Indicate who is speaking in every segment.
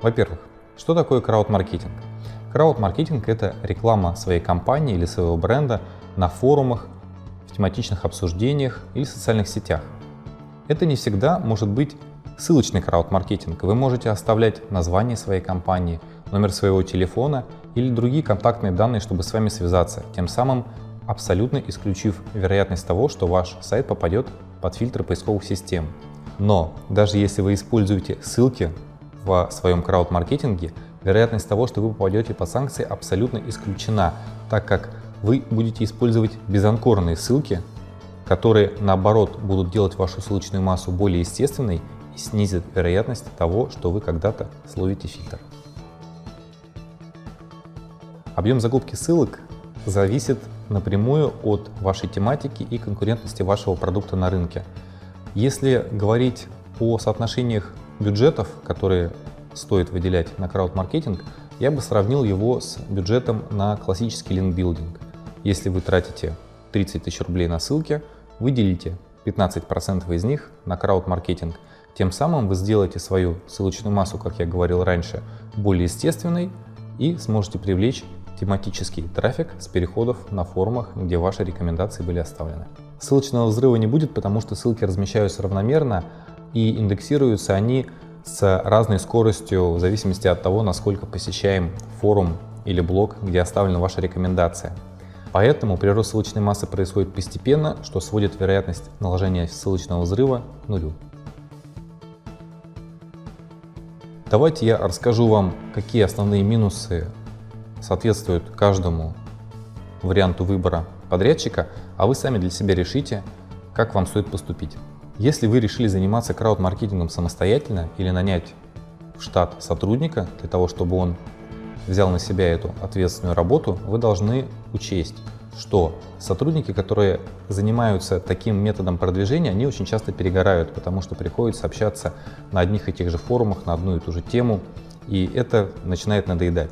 Speaker 1: Во-первых, что такое крауд-маркетинг? Крауд-маркетинг – это реклама своей компании или своего бренда на форумах, в тематичных обсуждениях или социальных сетях. Это не всегда может быть ссылочный крауд-маркетинг. Вы можете оставлять название своей компании, номер своего телефона или другие контактные данные, чтобы с вами связаться, тем самым абсолютно исключив вероятность того, что ваш сайт попадет под фильтры поисковых систем. Но даже если вы используете ссылки в своем крауд-маркетинге, вероятность того, что вы попадете под санкции, абсолютно исключена, так как вы будете использовать безанкорные ссылки, которые наоборот будут делать вашу ссылочную массу более естественной и снизят вероятность того, что вы когда-то словите фильтр. Объем закупки ссылок зависит напрямую от вашей тематики и конкурентности вашего продукта на рынке. Если говорить о соотношениях бюджетов, которые стоит выделять на крауд-маркетинг, я бы сравнил его с бюджетом на классический линкбилдинг. Если вы тратите 30 тысяч рублей на ссылки, выделите 15% из них на крауд-маркетинг. Тем самым вы сделаете свою ссылочную массу, как я говорил раньше, более естественной и сможете привлечь тематический трафик с переходов на форумах, где ваши рекомендации были оставлены. Ссылочного взрыва не будет, потому что ссылки размещаются равномерно и индексируются они с разной скоростью в зависимости от того, насколько посещаем форум или блог, где оставлена ваша рекомендация. Поэтому прирост ссылочной массы происходит постепенно, что сводит вероятность наложения ссылочного взрыва к нулю. Давайте я расскажу вам, какие основные минусы соответствуют каждому варианту выбора подрядчика, а вы сами для себя решите, как вам стоит поступить. Если вы решили заниматься крауд-маркетингом самостоятельно или нанять в штат сотрудника для того, чтобы он взял на себя эту ответственную работу, вы должны учесть, что сотрудники, которые занимаются таким методом продвижения, они очень часто перегорают, потому что приходится общаться на одних и тех же форумах на одну и ту же тему, и это начинает надоедать.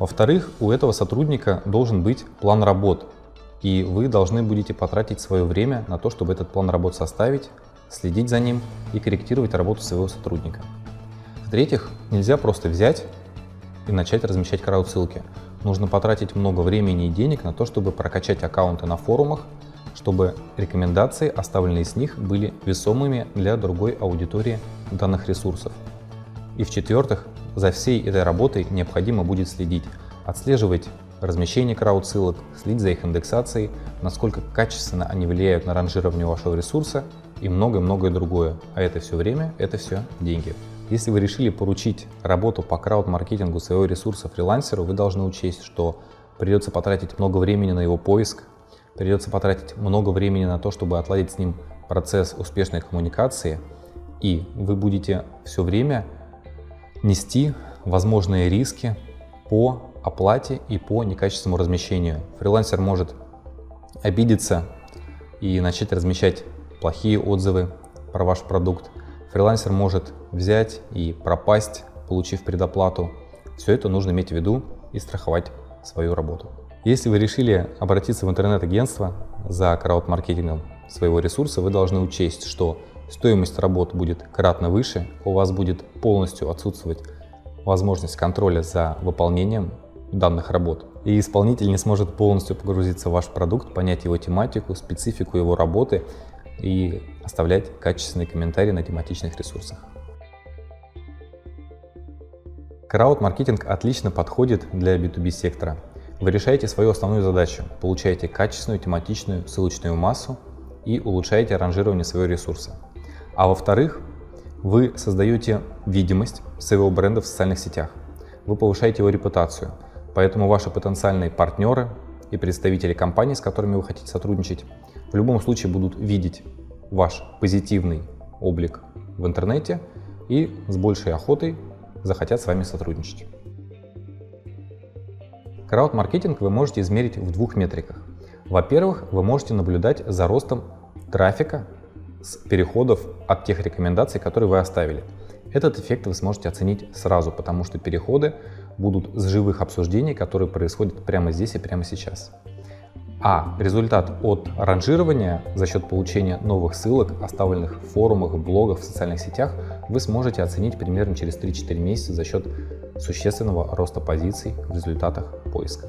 Speaker 1: Во-вторых, у этого сотрудника должен быть план работ, и вы должны будете потратить свое время на то, чтобы этот план работ составить, следить за ним и корректировать работу своего сотрудника. В-третьих, нельзя просто взять и начать размещать крауд-ссылки. Нужно потратить много времени и денег на то, чтобы прокачать аккаунты на форумах, чтобы рекомендации, оставленные с них, были весомыми для другой аудитории данных ресурсов. И в-четвертых, за всей этой работой необходимо будет следить, отслеживать размещение крауд-ссылок, следить за их индексацией, насколько качественно они влияют на ранжирование вашего ресурса и многое-многое другое. А это все время, это все деньги. Если вы решили поручить работу по крауд-маркетингу своего ресурса фрилансеру, вы должны учесть, что придется потратить много времени на его поиск, придется потратить много времени на то, чтобы отладить с ним процесс успешной коммуникации, и вы будете все время нести возможные риски по оплате и по некачественному размещению. Фрилансер может обидеться и начать размещать плохие отзывы про ваш продукт. Фрилансер может взять и пропасть, получив предоплату. Все это нужно иметь в виду и страховать свою работу. Если вы решили обратиться в интернет-агентство за крауд-маркетингом своего ресурса, вы должны учесть, что стоимость работ будет кратно выше, у вас будет полностью отсутствовать возможность контроля за выполнением данных работ. И исполнитель не сможет полностью погрузиться в ваш продукт, понять его тематику, специфику его работы и оставлять качественные комментарии на тематичных ресурсах. Крауд-маркетинг отлично подходит для B2B сектора. Вы решаете свою основную задачу, получаете качественную тематичную ссылочную массу и улучшаете ранжирование своего ресурса. А во-вторых, вы создаете видимость своего бренда в социальных сетях. Вы повышаете его репутацию. Поэтому ваши потенциальные партнеры и представители компаний, с которыми вы хотите сотрудничать, в любом случае будут видеть ваш позитивный облик в интернете и с большей охотой захотят с вами сотрудничать. Крауд-маркетинг вы можете измерить в двух метриках. Во-первых, вы можете наблюдать за ростом трафика с переходов от тех рекомендаций, которые вы оставили. Этот эффект вы сможете оценить сразу, потому что переходы будут с живых обсуждений, которые происходят прямо здесь и прямо сейчас. А результат от ранжирования за счет получения новых ссылок, оставленных в форумах, блогах, в социальных сетях, вы сможете оценить примерно через 3-4 месяца за счет существенного роста позиций в результатах поиска.